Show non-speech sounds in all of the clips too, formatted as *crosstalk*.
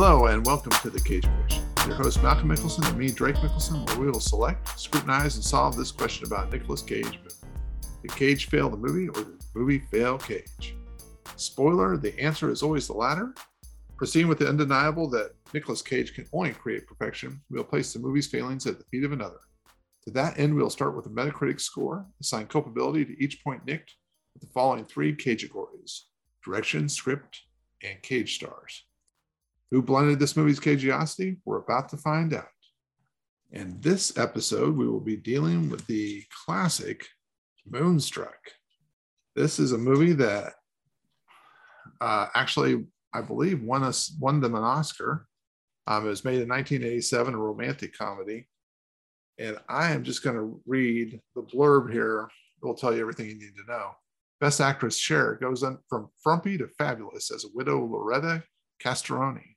Hello and welcome to the Cage Question. Your host Malcolm Mickelson and me, Drake Mickelson, where we will select, scrutinize, and solve this question about Nicolas Cage movie. Did Cage fail the movie or did the movie fail Cage? Spoiler, the answer is always the latter. Proceeding with the undeniable that Nicolas Cage can only create perfection, we'll place the movie's failings at the feet of another. To that end, we'll start with a Metacritic score, assign culpability to each point nicked with the following three categories direction, script, and cage stars. Who blended this movie's cageosity? We're about to find out. In this episode, we will be dealing with the classic Moonstruck. This is a movie that uh, actually, I believe, won us won them an Oscar. Um, it was made in 1987, a romantic comedy. And I am just going to read the blurb here. It will tell you everything you need to know. Best actress Cher goes on from frumpy to fabulous as a widow Loretta Castorini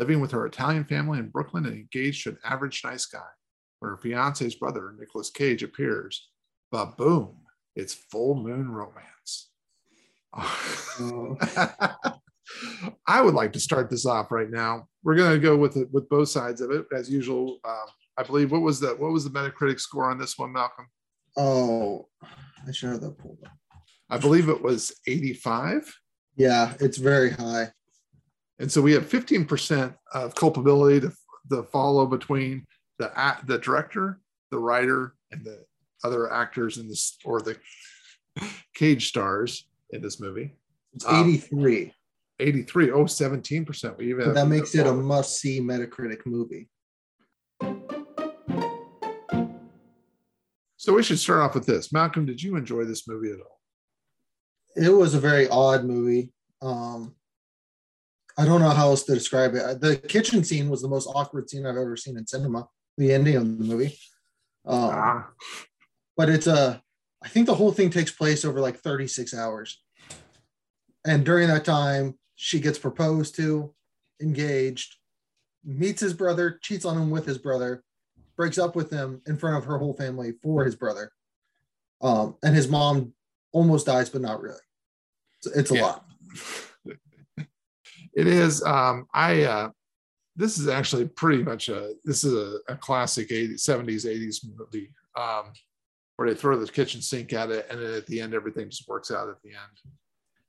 living with her Italian family in Brooklyn and engaged to an average nice guy. When her fiance's brother, Nicolas Cage, appears, but boom, it's full moon romance. *laughs* I would like to start this off right now. We're going to go with it with both sides of it as usual. Um, I believe what was the what was the Metacritic score on this one, Malcolm? Oh, I should have that pulled up. I believe it was 85. Yeah, it's very high. And so we have 15% of culpability to, to follow between the the director, the writer, and the other actors in this or the cage stars in this movie. It's 83. Um, 83. Oh, 17%. We even that makes it a must-see Metacritic movie. So we should start off with this. Malcolm, did you enjoy this movie at all? It was a very odd movie. Um, I don't know how else to describe it. The kitchen scene was the most awkward scene I've ever seen in cinema. The ending of the movie, um, ah. but it's a. I think the whole thing takes place over like 36 hours, and during that time, she gets proposed to, engaged, meets his brother, cheats on him with his brother, breaks up with him in front of her whole family for his brother, um, and his mom almost dies, but not really. It's, it's a yeah. lot. It is. Um, I uh, this is actually pretty much a this is a, a classic 80s, 70s, 80s movie um, where they throw the kitchen sink at it, and then at the end everything just works out at the end.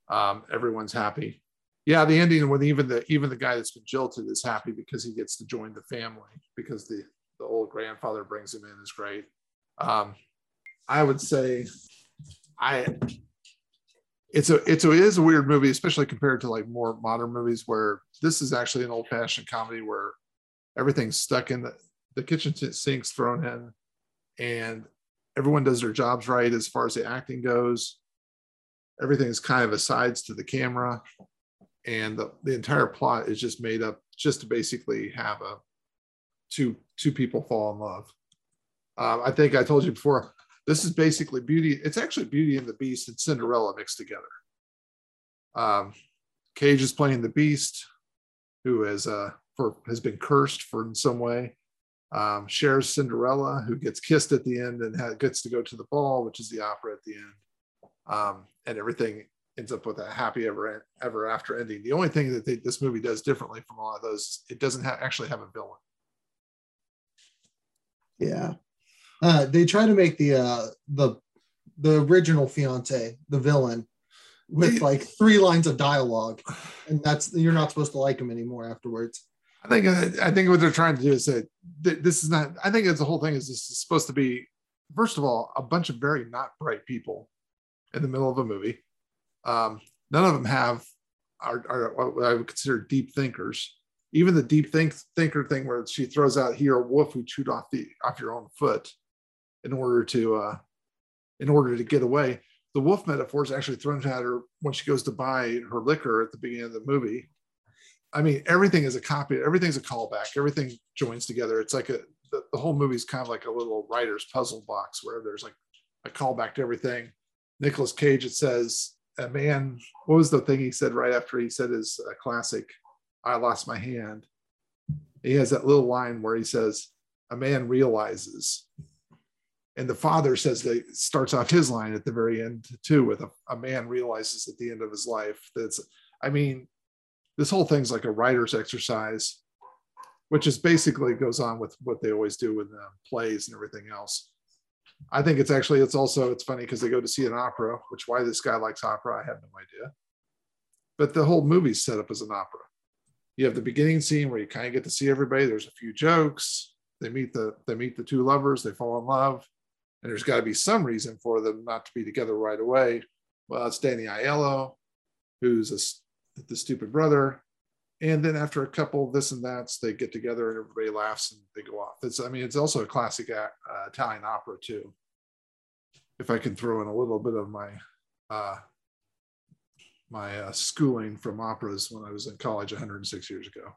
Um, everyone's happy. Yeah, the ending when even the even the guy that's been jilted is happy because he gets to join the family because the the old grandfather brings him in is great. Um, I would say I it's a it's a it is a weird movie, especially compared to like more modern movies where this is actually an old fashioned comedy where everything's stuck in the the kitchen sinks thrown in, and everyone does their jobs right as far as the acting goes. Everything is kind of asides to the camera, and the, the entire plot is just made up just to basically have a two two people fall in love. Um, I think I told you before. This is basically Beauty. It's actually Beauty and the Beast and Cinderella mixed together. Um, Cage is playing the Beast, who has uh, for has been cursed for in some way. Um, Cher's Cinderella, who gets kissed at the end and ha- gets to go to the ball, which is the opera at the end, um, and everything ends up with a happy ever ever after ending. The only thing that they, this movie does differently from a lot of those, it doesn't ha- actually have a villain. Yeah, uh, they try to make the uh, the the original fiance the villain with like three lines of dialogue, and that's you're not supposed to like him anymore afterwards. I think I think what they're trying to do is say this is not. I think it's the whole thing is this is supposed to be first of all a bunch of very not bright people in the middle of a movie. Um, none of them have are, are what I would consider deep thinkers. Even the deep think thinker thing where she throws out here a wolf who chewed off the off your own foot in order to uh, in order to get away. The wolf metaphor is actually thrown at her when she goes to buy her liquor at the beginning of the movie. I mean, everything is a copy. Everything's a callback. Everything joins together. It's like a the, the whole movie is kind of like a little writer's puzzle box where there's like a callback to everything. Nicolas Cage, it says, a man, what was the thing he said right after he said his uh, classic, I lost my hand? He has that little line where he says, a man realizes and the father says that starts off his line at the very end too with a, a man realizes at the end of his life that's i mean this whole thing's like a writer's exercise, which is basically goes on with what they always do with uh, plays and everything else. I think it's actually it's also it's funny because they go to see an opera, which why this guy likes opera, I have no idea. But the whole movie's set up as an opera. You have the beginning scene where you kind of get to see everybody. There's a few jokes. They meet the they meet the two lovers. They fall in love, and there's got to be some reason for them not to be together right away. Well, it's Danny Aiello, who's a, the stupid brother, and then after a couple of this and that's, they get together and everybody laughs and they go off. It's I mean it's also a classic uh, Italian opera too. If I can throw in a little bit of my uh, my uh, schooling from operas when I was in college 106 years ago. *laughs*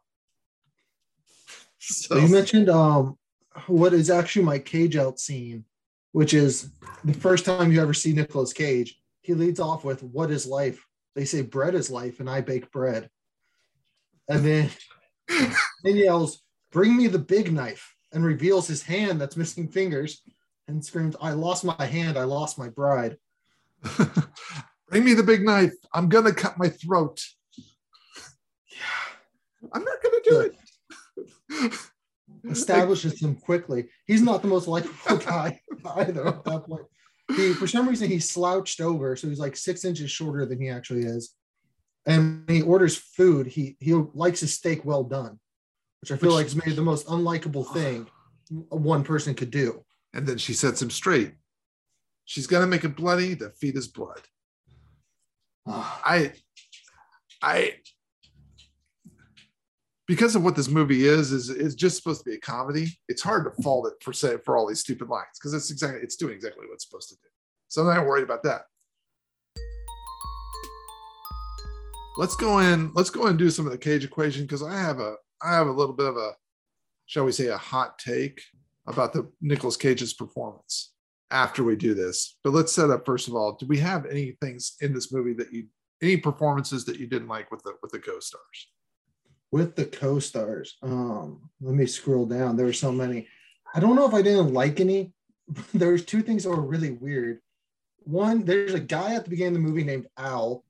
So you mentioned um, what is actually my cage out scene, which is the first time you ever see Nicolas Cage. He leads off with "What is life?" They say bread is life, and I bake bread. And then *laughs* he yells, "Bring me the big knife!" and reveals his hand that's missing fingers, and screams, "I lost my hand! I lost my bride!" *laughs* Bring me the big knife. I'm gonna cut my throat. Yeah, I'm not gonna do it. *laughs* Establishes him quickly. He's not the most likable *laughs* guy either at that point. He, for some reason, he slouched over, so he's like six inches shorter than he actually is. And he orders food. He he likes his steak well done, which I feel which, like is maybe the most unlikable thing one person could do. And then she sets him straight. She's gonna make it bloody to feed his blood. I, I, because of what this movie is, is is just supposed to be a comedy. It's hard to fault it for say for all these stupid lines because it's exactly it's doing exactly what it's supposed to do. So I'm not worried about that. Let's go in. Let's go and do some of the cage equation because I have a I have a little bit of a, shall we say, a hot take about the Nicolas Cage's performance after we do this. But let's set up first of all. Do we have any things in this movie that you any performances that you didn't like with the with the co-stars? With the co-stars, um, let me scroll down. There were so many. I don't know if I didn't like any. *laughs* There's two things that were really weird. One, there's a guy at the beginning of the movie named Al,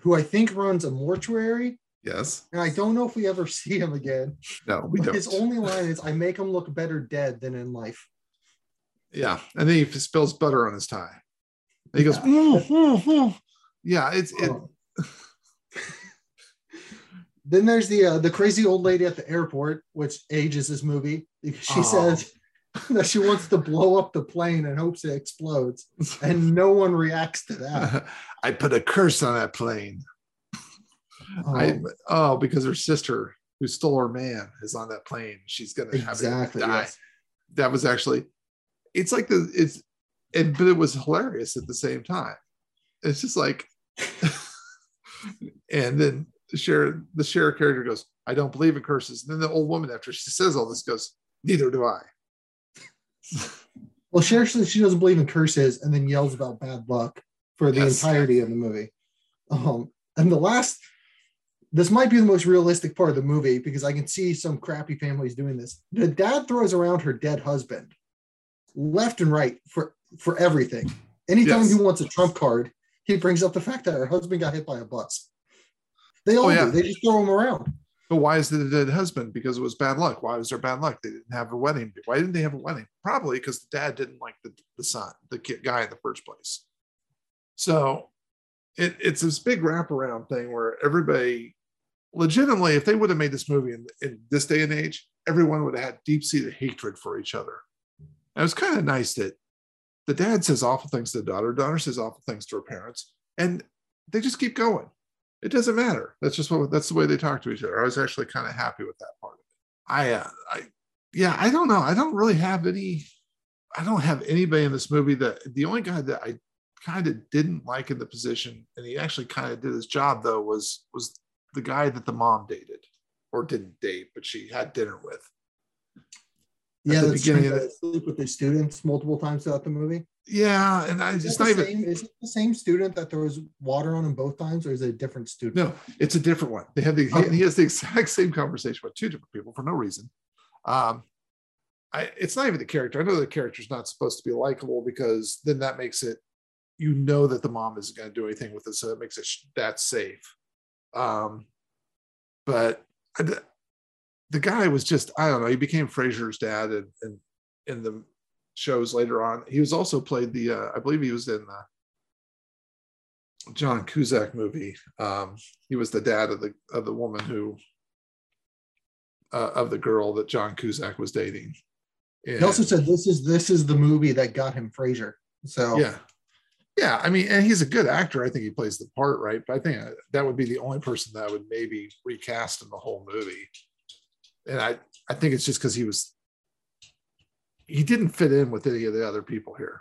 who I think runs a mortuary. Yes. And I don't know if we ever *laughs* see him again. No, we don't. His only *laughs* line is, "I make him look better dead than in life." Yeah, and then he spills butter on his tie. And he goes, yeah, mm, mm, mm. yeah it's it. Oh. Then there's the uh, the crazy old lady at the airport, which ages this movie. She oh. says *laughs* that she wants to blow up the plane and hopes it explodes, and *laughs* no one reacts to that. *laughs* I put a curse on that plane. Oh. I oh because her sister who stole her man is on that plane. She's gonna exactly, die. Yes. That was actually it's like the it's and but it was hilarious at the same time. It's just like and then the Cher the Cher character goes, I don't believe in curses. And then the old woman, after she says all this, goes, Neither do I. well, Cher says she doesn't believe in curses and then yells about bad luck for the yes. entirety of the movie. Um, and the last this might be the most realistic part of the movie because I can see some crappy families doing this. The dad throws around her dead husband left and right for for everything. Anytime yes. he wants a trump card, he brings up the fact that her husband got hit by a bus. They all oh, yeah. do. They just throw them around. But why is it a dead husband? Because it was bad luck. Why was there bad luck? They didn't have a wedding. Why didn't they have a wedding? Probably because the dad didn't like the, the son, the kid, guy in the first place. So it, it's this big wraparound thing where everybody, legitimately, if they would have made this movie in, in this day and age, everyone would have had deep seated hatred for each other. And it was kind of nice that the dad says awful things to the daughter, daughter says awful things to her parents, and they just keep going. It doesn't matter. That's just what that's the way they talk to each other. I was actually kind of happy with that part of it. I, uh, I, yeah, I don't know. I don't really have any. I don't have anybody in this movie that the only guy that I kind of didn't like in the position, and he actually kind of did his job though, was was the guy that the mom dated or didn't date, but she had dinner with yeah, the beginning of it. sleep with the students multiple times throughout the movie. Yeah, and I just not even. Same, is it the same student that there was water on him both times, or is it a different student? No, it's a different one. They have the okay. he has the exact same conversation with two different people for no reason. Um, I it's not even the character. I know the character's not supposed to be likable because then that makes it you know that the mom isn't going to do anything with it, so it makes it that safe. Um, but I, the guy was just I don't know. He became Frasier's dad, and, and in the shows later on, he was also played the uh, I believe he was in the John Cusack movie. Um, he was the dad of the of the woman who uh, of the girl that John Cusack was dating. And, he also said this is this is the movie that got him Frasier. So yeah, yeah. I mean, and he's a good actor. I think he plays the part right. But I think that would be the only person that would maybe recast in the whole movie. And I I think it's just because he was he didn't fit in with any of the other people here.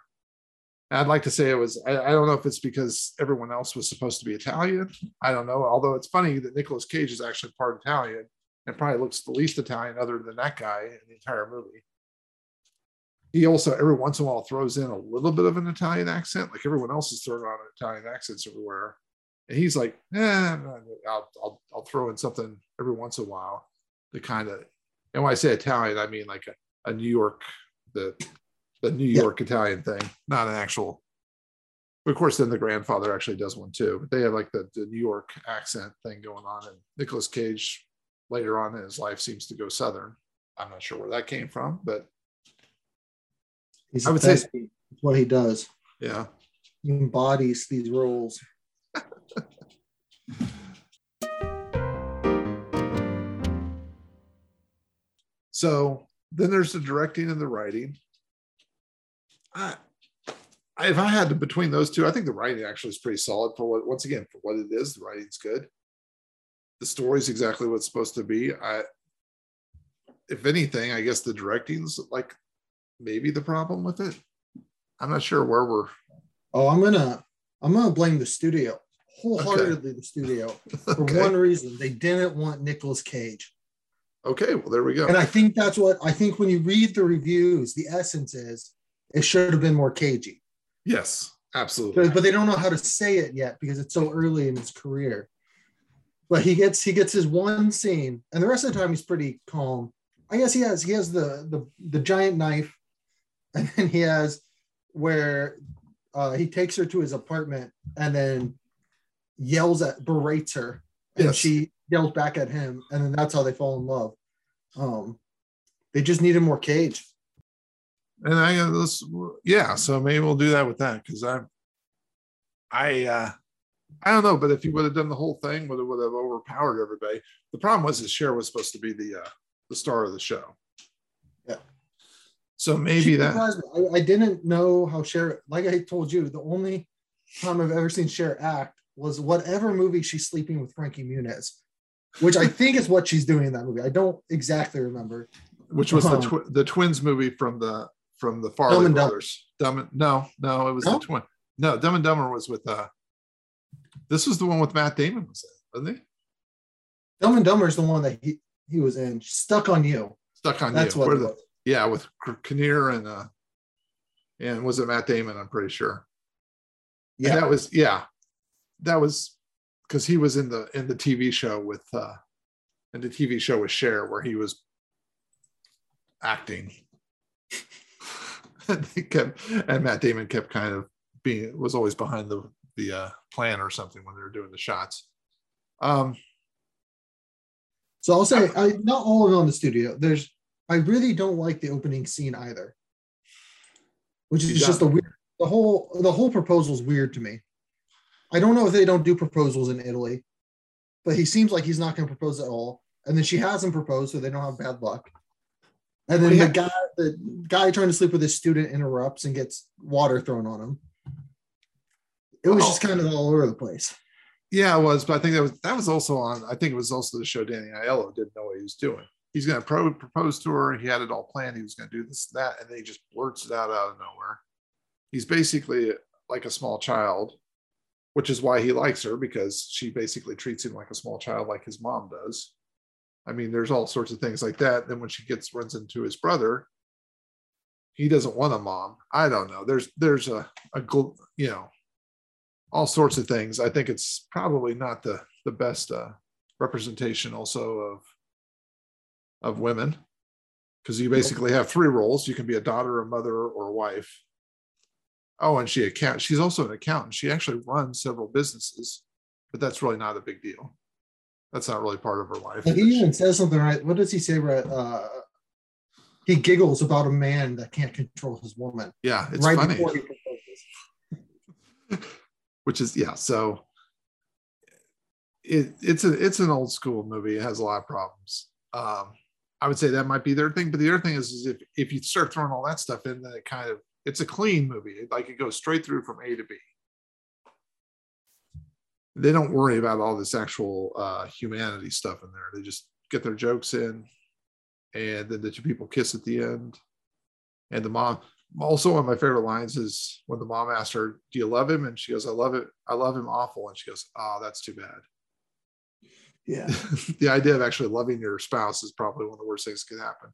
I'd like to say it was, I, I, don't know if it's because everyone else was supposed to be Italian. I don't know. Although it's funny that Nicolas Cage is actually part Italian and probably looks the least Italian other than that guy in the entire movie. He also, every once in a while, throws in a little bit of an Italian accent. Like everyone else is throwing on Italian accents everywhere. And he's like, eh, I'll, I'll, I'll throw in something every once in a while to kind of, and when I say Italian, I mean like a, a New York, the the New York yeah. Italian thing, not an actual. Of course, then the grandfather actually does one too. But they have like the, the New York accent thing going on, and Nicolas Cage later on in his life seems to go southern. I'm not sure where that came from, but He's I would say it's what he does. Yeah, he embodies these roles. *laughs* so then there's the directing and the writing. I, if I had to between those two, I think the writing actually is pretty solid for what once again for what it is. The writing's good. The story's exactly what it's supposed to be. I, if anything, I guess the directing's like maybe the problem with it. I'm not sure where we're. Oh, I'm gonna I'm gonna blame the studio wholeheartedly. Okay. The studio *laughs* for okay. one reason they didn't want Nicolas Cage. Okay, well there we go. And I think that's what I think when you read the reviews, the essence is it should have been more cagey. Yes, absolutely. But, but they don't know how to say it yet because it's so early in his career. But he gets he gets his one scene, and the rest of the time he's pretty calm. I guess he has he has the the, the giant knife, *laughs* and then he has where uh, he takes her to his apartment and then yells at berates her, and yes. she yells back at him, and then that's how they fall in love. Um, they just needed more cage and I uh, let's yeah, so maybe we'll do that with that because I'm I uh I don't know, but if he would have done the whole thing, would have would have overpowered everybody. The problem was his Cher was supposed to be the uh the star of the show. Yeah. So maybe she that I, I, didn't know how Cher like I told you, the only time I've ever seen Cher act was whatever movie she's sleeping with Frankie Muniz, which I think is what she's doing in that movie. I don't exactly remember. Which was um, the tw- the twins movie from the from the Farrelly Dumb brothers. Dumb and, no, no, it was no? the twin. No, Dumb and Dumber was with uh this was the one with Matt Damon was it, wasn't he? Dumb and Dumber is the one that he, he was in. Stuck on You. Stuck on That's You. What the, yeah, with Kinnear and uh and was it Matt Damon? I'm pretty sure. Yeah, and that was yeah, that was because he was in the in the TV show with uh in the TV show with Cher where he was acting *laughs* they kept and Matt Damon kept kind of being was always behind the the uh, plan or something when they were doing the shots. Um, so I'll say I, not all of it on the studio. There's I really don't like the opening scene either, which is just a weird. The whole the whole proposal is weird to me. I don't know if they don't do proposals in Italy, but he seems like he's not going to propose at all. And then she hasn't proposed, so they don't have bad luck. And then the guy, the guy trying to sleep with his student interrupts and gets water thrown on him. It was oh. just kind of all over the place. Yeah, it was, but I think that was that was also on. I think it was also the show Danny Aiello didn't know what he was doing. He's going to pro- propose to her. He had it all planned. He was going to do this, and that, and then he just blurts it out out of nowhere. He's basically like a small child, which is why he likes her because she basically treats him like a small child, like his mom does. I mean, there's all sorts of things like that. Then when she gets runs into his brother, he doesn't want a mom. I don't know. There's there's a a you know all sorts of things. I think it's probably not the the best uh, representation also of of women because you basically have three roles. You can be a daughter, a mother, or a wife. Oh, and she account. She's also an accountant. She actually runs several businesses, but that's really not a big deal. That's not really part of her life. He even says something right. What does he say? Right, uh, he giggles about a man that can't control his woman. Yeah, it's right funny. before he proposes. *laughs* Which is yeah, so it it's a it's an old school movie. It has a lot of problems. Um, I would say that might be their thing, but the other thing is, is if if you start throwing all that stuff in, then it kind of it's a clean movie. Like it goes straight through from A to B. They don't worry about all this actual uh, humanity stuff in there. They just get their jokes in, and then the two people kiss at the end. And the mom, also one of my favorite lines is when the mom asked her, "Do you love him?" and she goes, "I love it. I love him awful." And she goes, "Oh, that's too bad." Yeah. *laughs* the idea of actually loving your spouse is probably one of the worst things that could happen.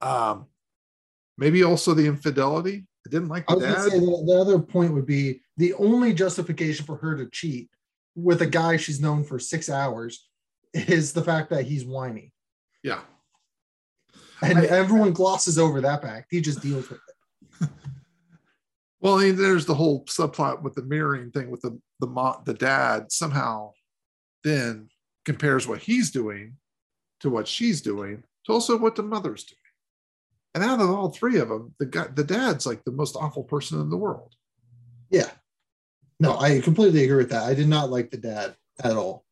Um, maybe also the infidelity. I didn't like that. I the was dad. say the, the other point would be the only justification for her to cheat with a guy she's known for six hours is the fact that he's whiny. Yeah, And I- everyone glosses over that fact. He just deals with it. *laughs* Well, I mean, there's the whole subplot with the mirroring thing with the the mo- the dad somehow then compares what he's doing to what she's doing to also what the mother's doing. And out of all three of them, the guy, the dad's like the most awful person in the world. Yeah. No, I completely agree with that. I did not like the dad at all.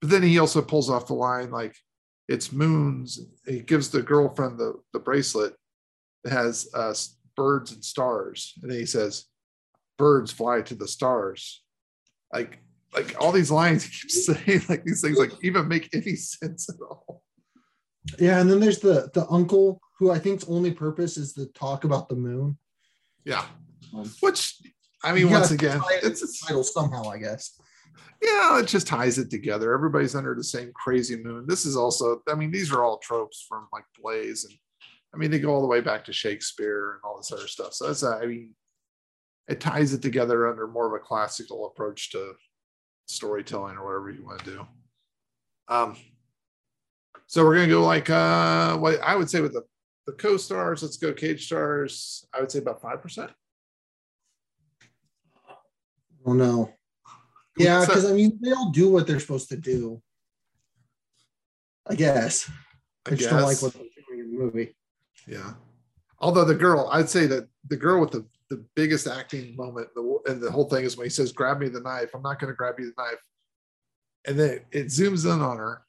But then he also pulls off the line like it's moons. He gives the girlfriend the the bracelet that has uh, birds and stars, and then he says, "Birds fly to the stars." Like like all these lines *laughs* he keeps saying, like these things, like even make any *laughs* sense at all. Yeah, and then there's the the uncle who I think's only purpose is to talk about the moon. Yeah. Um, Which I mean, once again, it it's, a title somehow, I guess. yeah, it just ties it together. Everybody's under the same crazy moon. This is also, I mean, these are all tropes from like Blaze, and I mean, they go all the way back to Shakespeare and all this other stuff. So that's, uh, I mean, it ties it together under more of a classical approach to storytelling or whatever you want to do. Um, so we're gonna go like uh, what I would say with the the co-stars. Let's go cage stars. I would say about five percent. Oh no. Yeah, because I mean they all do what they're supposed to do. I guess. I, I just don't like guess. what they're doing in the movie. Yeah. Although the girl, I'd say that the girl with the, the biggest acting moment in the, and the whole thing is when he says, grab me the knife. I'm not going to grab you the knife. And then it zooms in on her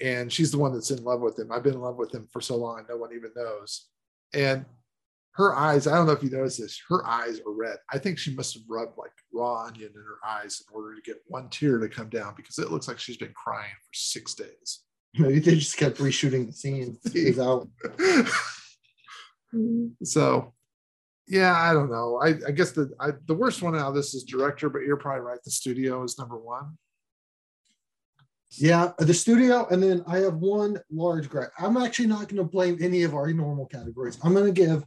and she's the one that's in love with him. I've been in love with him for so long. No one even knows. And her eyes, I don't know if you noticed this, her eyes are red. I think she must have rubbed like raw onion in her eyes in order to get one tear to come down because it looks like she's been crying for six days. Maybe they just kept reshooting the scene *laughs* without mm-hmm. so yeah i don't know i, I guess the I, the worst one out of this is director but you're probably right the studio is number one Yeah, the studio, and then I have one large gripe. I'm actually not going to blame any of our normal categories. I'm going to give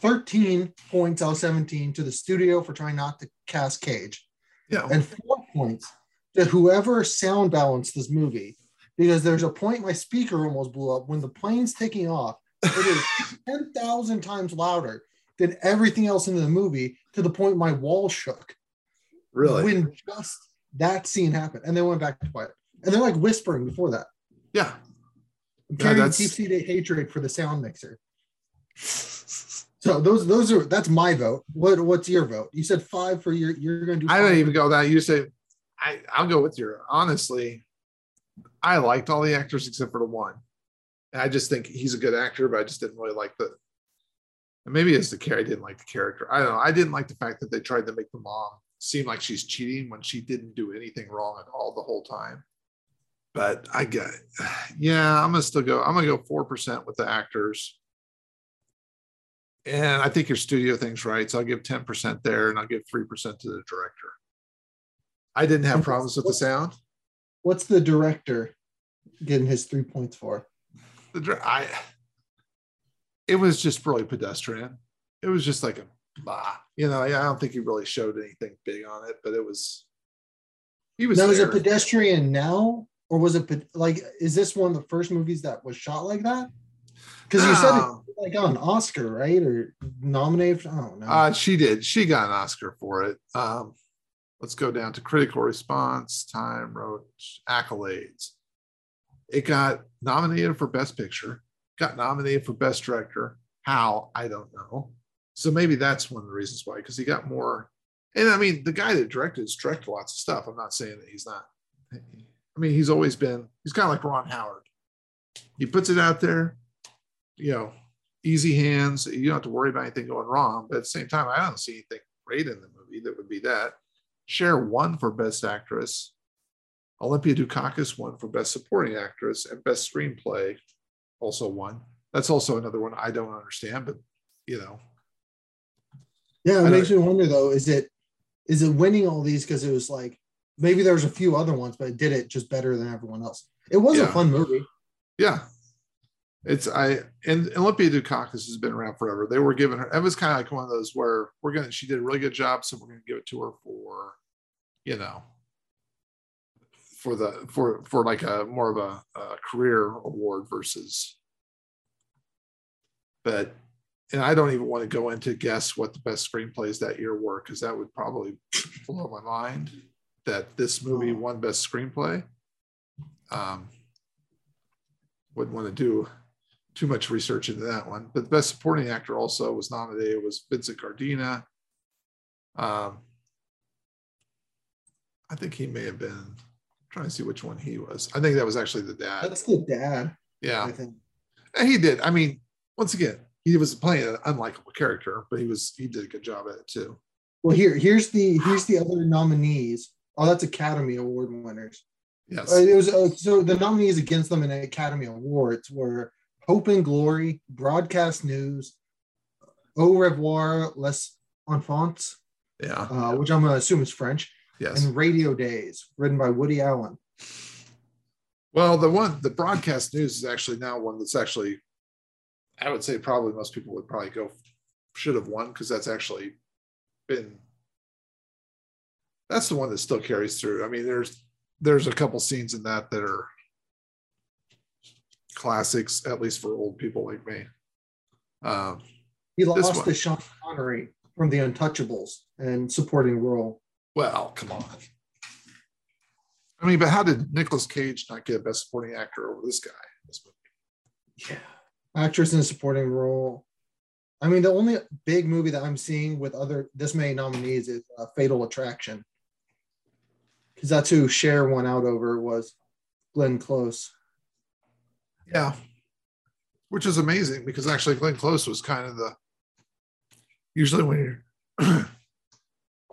13 points out of 17 to the studio for trying not to cast Cage, yeah and four points to whoever sound balanced this movie. Because there's a point my speaker almost blew up when the plane's taking off. It is 10,000 times louder than everything else in the movie to the point my wall shook really when just that scene happened. And they went back to quiet. And they're like whispering before that. yeah I'm Yeah, carrying that's- deep seated hatred for the sound mixer. So those those are that's my vote. What what's your vote? You said five for your you're gonna do i don't even go that you say i i'll go with your honestly i liked all the actors except for the one and i just think he's a good actor but i just didn't really like the and maybe it's the care i didn't like the character i don't know i didn't like the fact that they tried to make the mom seem like she's cheating when she didn't do anything wrong at all the whole time but i get *sighs* yeah i'm gonna still go i'm gonna go 4% with the actors and i think your studio thing's right so i'll give 10% there and i'll give 3% to the director i didn't have problems with the sound What's the director getting his three points for? the I it was just really pedestrian. It was just like a blah, you know. I don't think he really showed anything big on it, but it was he was Now is it pedestrian now? Or was it like is this one of the first movies that was shot like that? Because you said it like got an Oscar, right? Or nominated for, I don't know. Uh, she did. She got an Oscar for it. Um, let's go down to critical response. Time wrote accolades. It got nominated for Best Picture, got nominated for Best Director. How? I don't know. So maybe that's one of the reasons why, because he got more. And I mean, the guy that directed has directed lots of stuff. I'm not saying that he's not. I mean, he's always been, he's kind of like Ron Howard. He puts it out there, you know, easy hands. You don't have to worry about anything going wrong. But at the same time, I don't see anything great in the movie that would be that. Cher won for Best Actress. Olympia Dukakis won for Best Supporting Actress and Best Screenplay also won. That's also another one I don't understand, but you know. Yeah, it makes me wonder though, is it is it winning all these because it was like maybe there's a few other ones, but it did it just better than everyone else. It was yeah. a fun movie. Yeah. It's I and Olympia Dukakis has been around forever. They were giving her it was kind of like one of those where we're gonna she did a really good job, so we're gonna give it to her for, you know, for the for for like a more of a, a career award versus but and I don't even want to go into guess what the best screenplays that year were because that would probably *laughs* blow my mind that this movie won best screenplay. Um, wouldn't want to do too much research into that one. But the best supporting actor also was nominated was Vincent Gardenia. Um, I think he may have been I'm trying to see which one he was. I think that was actually the dad. That's the dad. Yeah. I think. And he did. I mean, once again, he was playing an unlikable character, but he was he did a good job at it too. Well, here here's the here's the other nominees. Oh, that's Academy Award winners. Yes. Uh, it was uh, so the nominees against them in Academy Awards were Hope and Glory, Broadcast News, Au revoir les enfants. Yeah. Uh, which I'm gonna assume is French. Yes. And Radio Days, written by Woody Allen. Well, the one the broadcast news is actually now one that's actually I would say probably most people would probably go should have won because that's actually been that's the one that still carries through. I mean, there's there's a couple scenes in that that are classics, at least for old people like me. Um, he lost to Sean Connery from The Untouchables and supporting role. Well, come on. I mean, but how did Nicolas Cage not get a Best Supporting Actor over this guy in this movie? Yeah actress in a supporting role. I mean, the only big movie that I'm seeing with other this many nominees is uh, Fatal Attraction, because that's who Cher won out over was Glenn Close. Yeah, which is amazing because actually Glenn Close was kind of the usually when you *clears throat*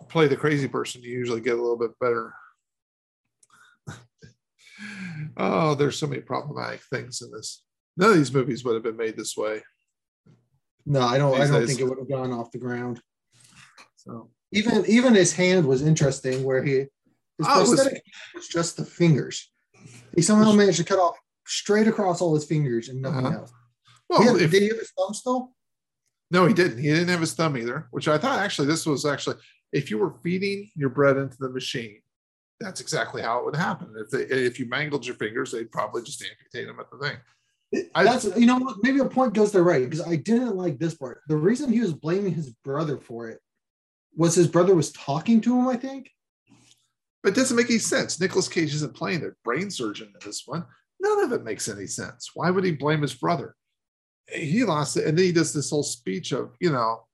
play the crazy person, you usually get a little bit better. *laughs* oh, there's so many problematic things in this none of these movies would have been made this way. No, I don't. I don't days. think it would have gone off the ground. So even even his hand was interesting, where he his oh, prosthetic was, just the fingers. He somehow managed to cut off straight across all his fingers and nothing uh-huh. else. Well, if, did he have his thumb still? No, he didn't. He didn't have his thumb either. Which I thought actually this was actually if you were feeding your bread into the machine, that's exactly how it would happen. If they if you mangled your fingers, they'd probably just amputate them at the thing. I, That's you know what maybe a point goes there right because I didn't like this part. The reason he was blaming his brother for it was his brother was talking to him. I think, but it doesn't make any sense. Nicolas Cage isn't playing the brain surgeon in this one. None of it makes any sense. Why would he blame his brother? He lost it, and then he does this whole speech of you know,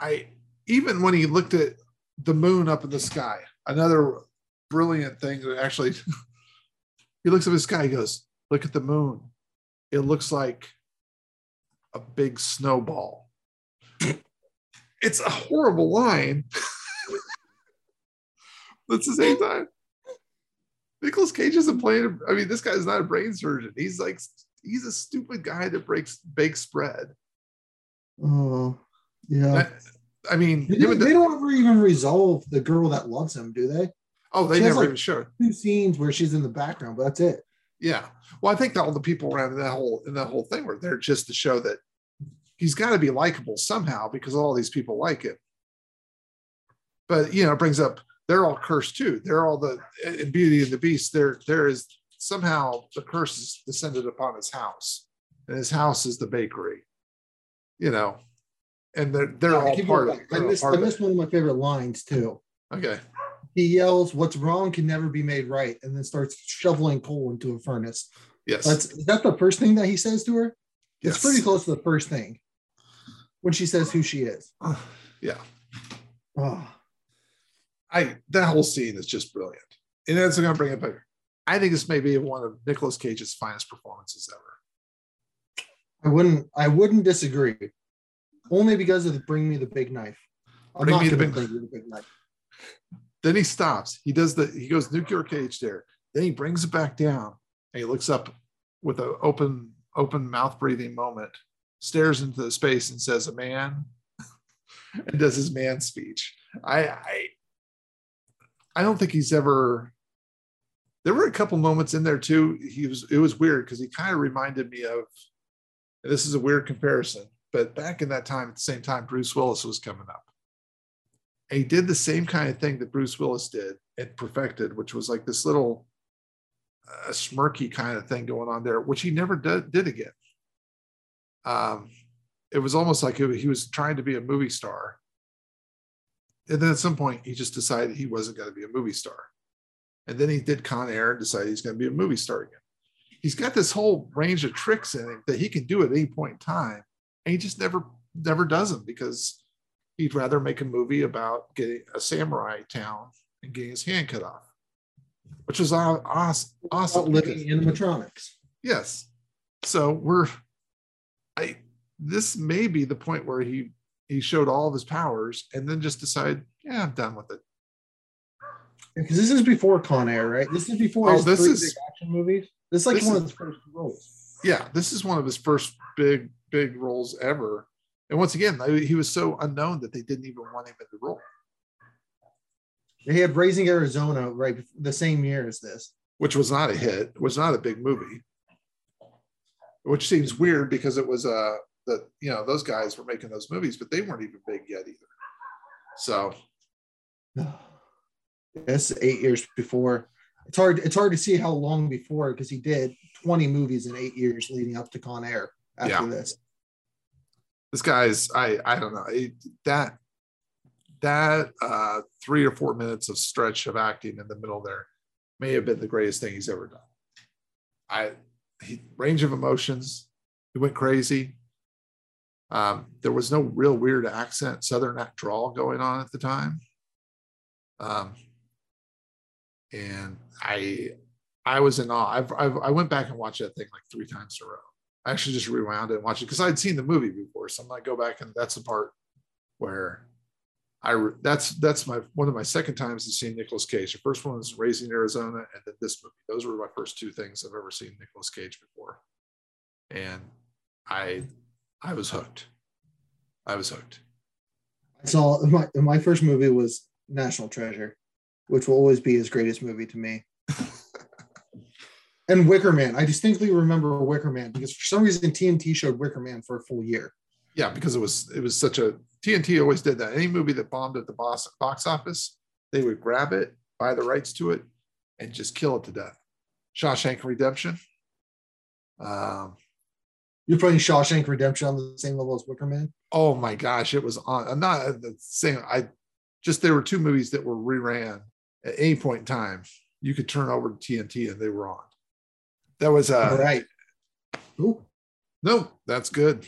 I even when he looked at the moon up in the sky, another brilliant thing that actually *laughs* he looks up at the sky, he goes, Look at the moon. It looks like a big snowball. *laughs* it's a horrible line. *laughs* At the same time, Nicolas Cage isn't playing. I mean, this guy's not a brain surgeon. He's like, he's a stupid guy that breaks bakes bread. Oh, yeah. I, I mean, they, they, they, don't ever even resolve the girl that loves him, do they? Oh, they she never like even show two scenes where she's in the background, but that's it. Yeah. Well, I think all the people around in that whole in that whole thing were there just to show that he's got to be likable somehow because all these people like him. But you know, it brings up they're all cursed too. They're all the in Beauty and the Beast. There, there is somehow the curse is descended upon his house, and his house is the bakery. You know, and they're they're yeah, all part of. I missed, I missed one of my favorite lines too. Okay. He yells, "What's wrong can never be made right," and then starts shoveling coal into a furnace. Yes. That's is that the first thing that he says to her? yes. It's pretty close to the first thing when she says who she is. *sighs* yeah. Oh, I that whole scene is just brilliant. And that's gonna bring it back. I think this may be one of Nicolas Cage's finest performances ever. I wouldn't. I wouldn't disagree. Only because of the "Bring Me the Big Knife." I'm Bring me the big- bring you the big knife. Then he stops. He does the he goes nuclear cage there. Then he brings it back down and he looks up with an open, open mouth breathing moment, stares into the space and says, a man, *laughs* and does his man speech. I I I don't think he's ever there were a couple moments in there too. He was it was weird because he kind of reminded me of this is a weird comparison, but back in that time, at the same time, Bruce Willis was coming up. And he did the same kind of thing that Bruce Willis did and perfected, which was like this little uh, smirky kind of thing going on there, which he never did, did again. Um, it was almost like he was trying to be a movie star. And then at some point, he just decided he wasn't going to be a movie star. And then he did Con Air and decided he's going to be a movie star again. He's got this whole range of tricks in him that he can do at any point in time. And he just never, never does them because he'd rather make a movie about getting a samurai town and getting his hand cut off, which was aw- awesome. awesome living animatronics. Yes. So we're I this may be the point where he he showed all of his powers and then just decided, yeah, I'm done with it. Because this is before Con Air, right? This is before Oh, his this is- big action movies. This is like this one is- of his first roles. Yeah, this is one of his first big, big roles ever. And once again, he was so unknown that they didn't even want him in the role, They had Raising Arizona right the same year as this. which was not a hit, was not a big movie. Which seems weird because it was uh that you know those guys were making those movies, but they weren't even big yet either. So *sighs* That's eight years before. It's hard. It's hard to see how long before because he did 20 movies in eight years leading up to Con Air. After Yeah. this, this guy's I I don't know it, that that uh three or four minutes of stretch of acting in the middle there may have been the greatest thing he's ever done. I he, range of emotions, he went crazy. Um, there was no real weird accent, southern drawl going on at the time. Um, and I I was in awe. I've, I've I went back and watched that thing like three times in a row. I actually just rewound it and watched it because I'd seen the movie before. So I'm like, go back and that's the part where I that's that's my one of my second times to see Nicolas Cage. The first one was Raising Arizona, and then this movie. Those were my first two things I've ever seen Nicolas Cage before, and I I was hooked. I was hooked. I saw my my first movie was National Treasure, which will always be his greatest movie to me. *laughs* and Wicker Man. I distinctly remember Wicker Man because for some reason TNT showed Wicker Man for a full year. Yeah, because it was it was such a TNT always did that. Any movie that bombed at the box box office, they would grab it, buy the rights to it, and just kill it to death. Shawshank Redemption. Um, You're putting Shawshank Redemption on the same level as Wicker Man. oh my gosh, it was on. I'm not the same. I just there were two movies that were reran at any point in time. You could turn over to TNT and they were on. That was uh All right. Ooh. No, that's good.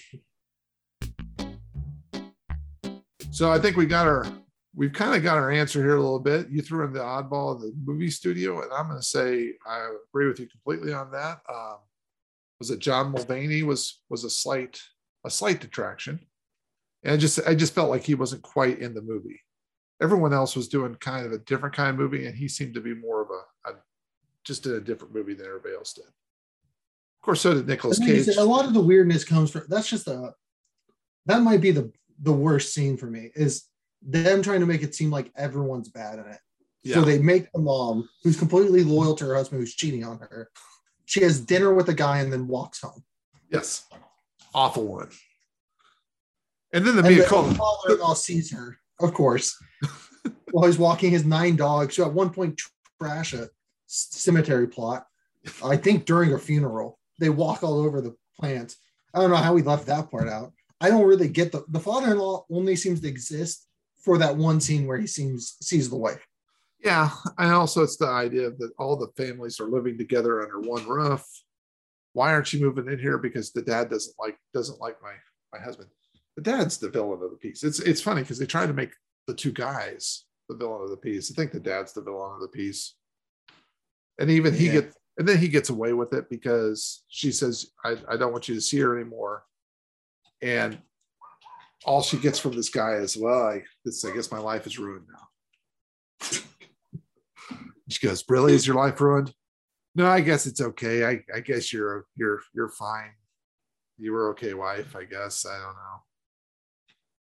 So I think we got our we've kind of got our answer here a little bit. You threw in the oddball of the movie studio, and I'm going to say I agree with you completely on that. Um, was it John Mahoney was was a slight a slight detraction, and I just I just felt like he wasn't quite in the movie. Everyone else was doing kind of a different kind of movie, and he seemed to be more of a, a just in a different movie than everybody else did. Of course, so did Nicolas Cage. a lot of the weirdness comes from that's just a that might be the the worst scene for me is them trying to make it seem like everyone's bad in it. Yeah. So they make the mom who's completely loyal to her husband who's cheating on her. She has dinner with a guy and then walks home. Yes. Awful one. And then the And Mia the father-in-law sees her, of course, *laughs* while he's walking his nine dogs. So at one point, trash a cemetery plot. I think during a funeral, they walk all over the plants. I don't know how we left that part out. I don't really get the the father-in-law only seems to exist for that one scene where he seems sees the wife. Yeah, and also it's the idea that all the families are living together under one roof. Why aren't you moving in here? Because the dad doesn't like doesn't like my my husband. The dad's the villain of the piece. It's it's funny because they try to make the two guys the villain of the piece. I think the dad's the villain of the piece. And even he Yeah. gets and then he gets away with it because she says, I, I don't want you to see her anymore. And all she gets from this guy is, well, I, this, I guess my life is ruined now. *laughs* she goes, Really? Is your life ruined? No, I guess it's okay. I, I guess you're you're you're fine. You were okay, wife, I guess. I don't know.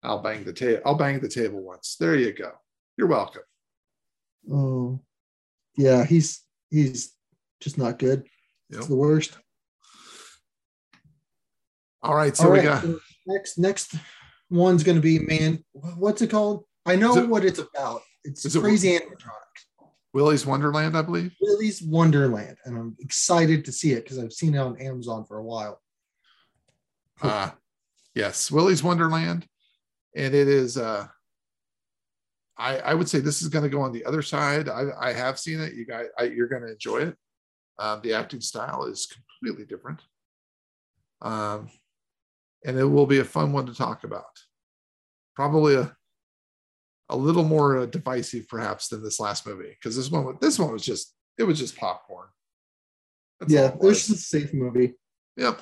I'll bang the table. I'll bang the table once. There you go. You're welcome. Oh, yeah, he's he's just not good. Yep. It's the worst. All right. So All we got so next next one's going to be man. What's it called? I know it- what it's about. It's it- crazy animatronics. Willy's Wonderland, I believe. Willy's Wonderland, and I'm excited to see it because I've seen it on Amazon for a while. Uh yes, Willy's Wonderland. And it is uh I I would say this is going to go on the other side. I I have seen it. You guys I, you're going to enjoy it. Um, the acting style is completely different. Um and it will be a fun one to talk about. Probably a a little more uh, divisive perhaps than this last movie because this one this one was just it was just popcorn. That's yeah, it was. just a safe movie. Yep.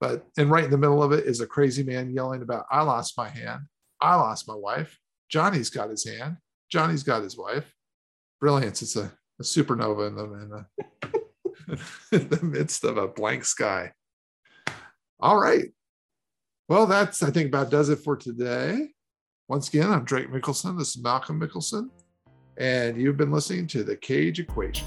But and right in the middle of it is a crazy man yelling about, I lost my hand. I lost my wife. Johnny's got his hand. Johnny's got his wife. Brilliance. It's a, a supernova in the, in, the, *laughs* in the midst of a blank sky. All right. Well, that's, I think, about does it for today. Once again, I'm Drake Mickelson. This is Malcolm Mickelson. And you've been listening to The Cage Equation.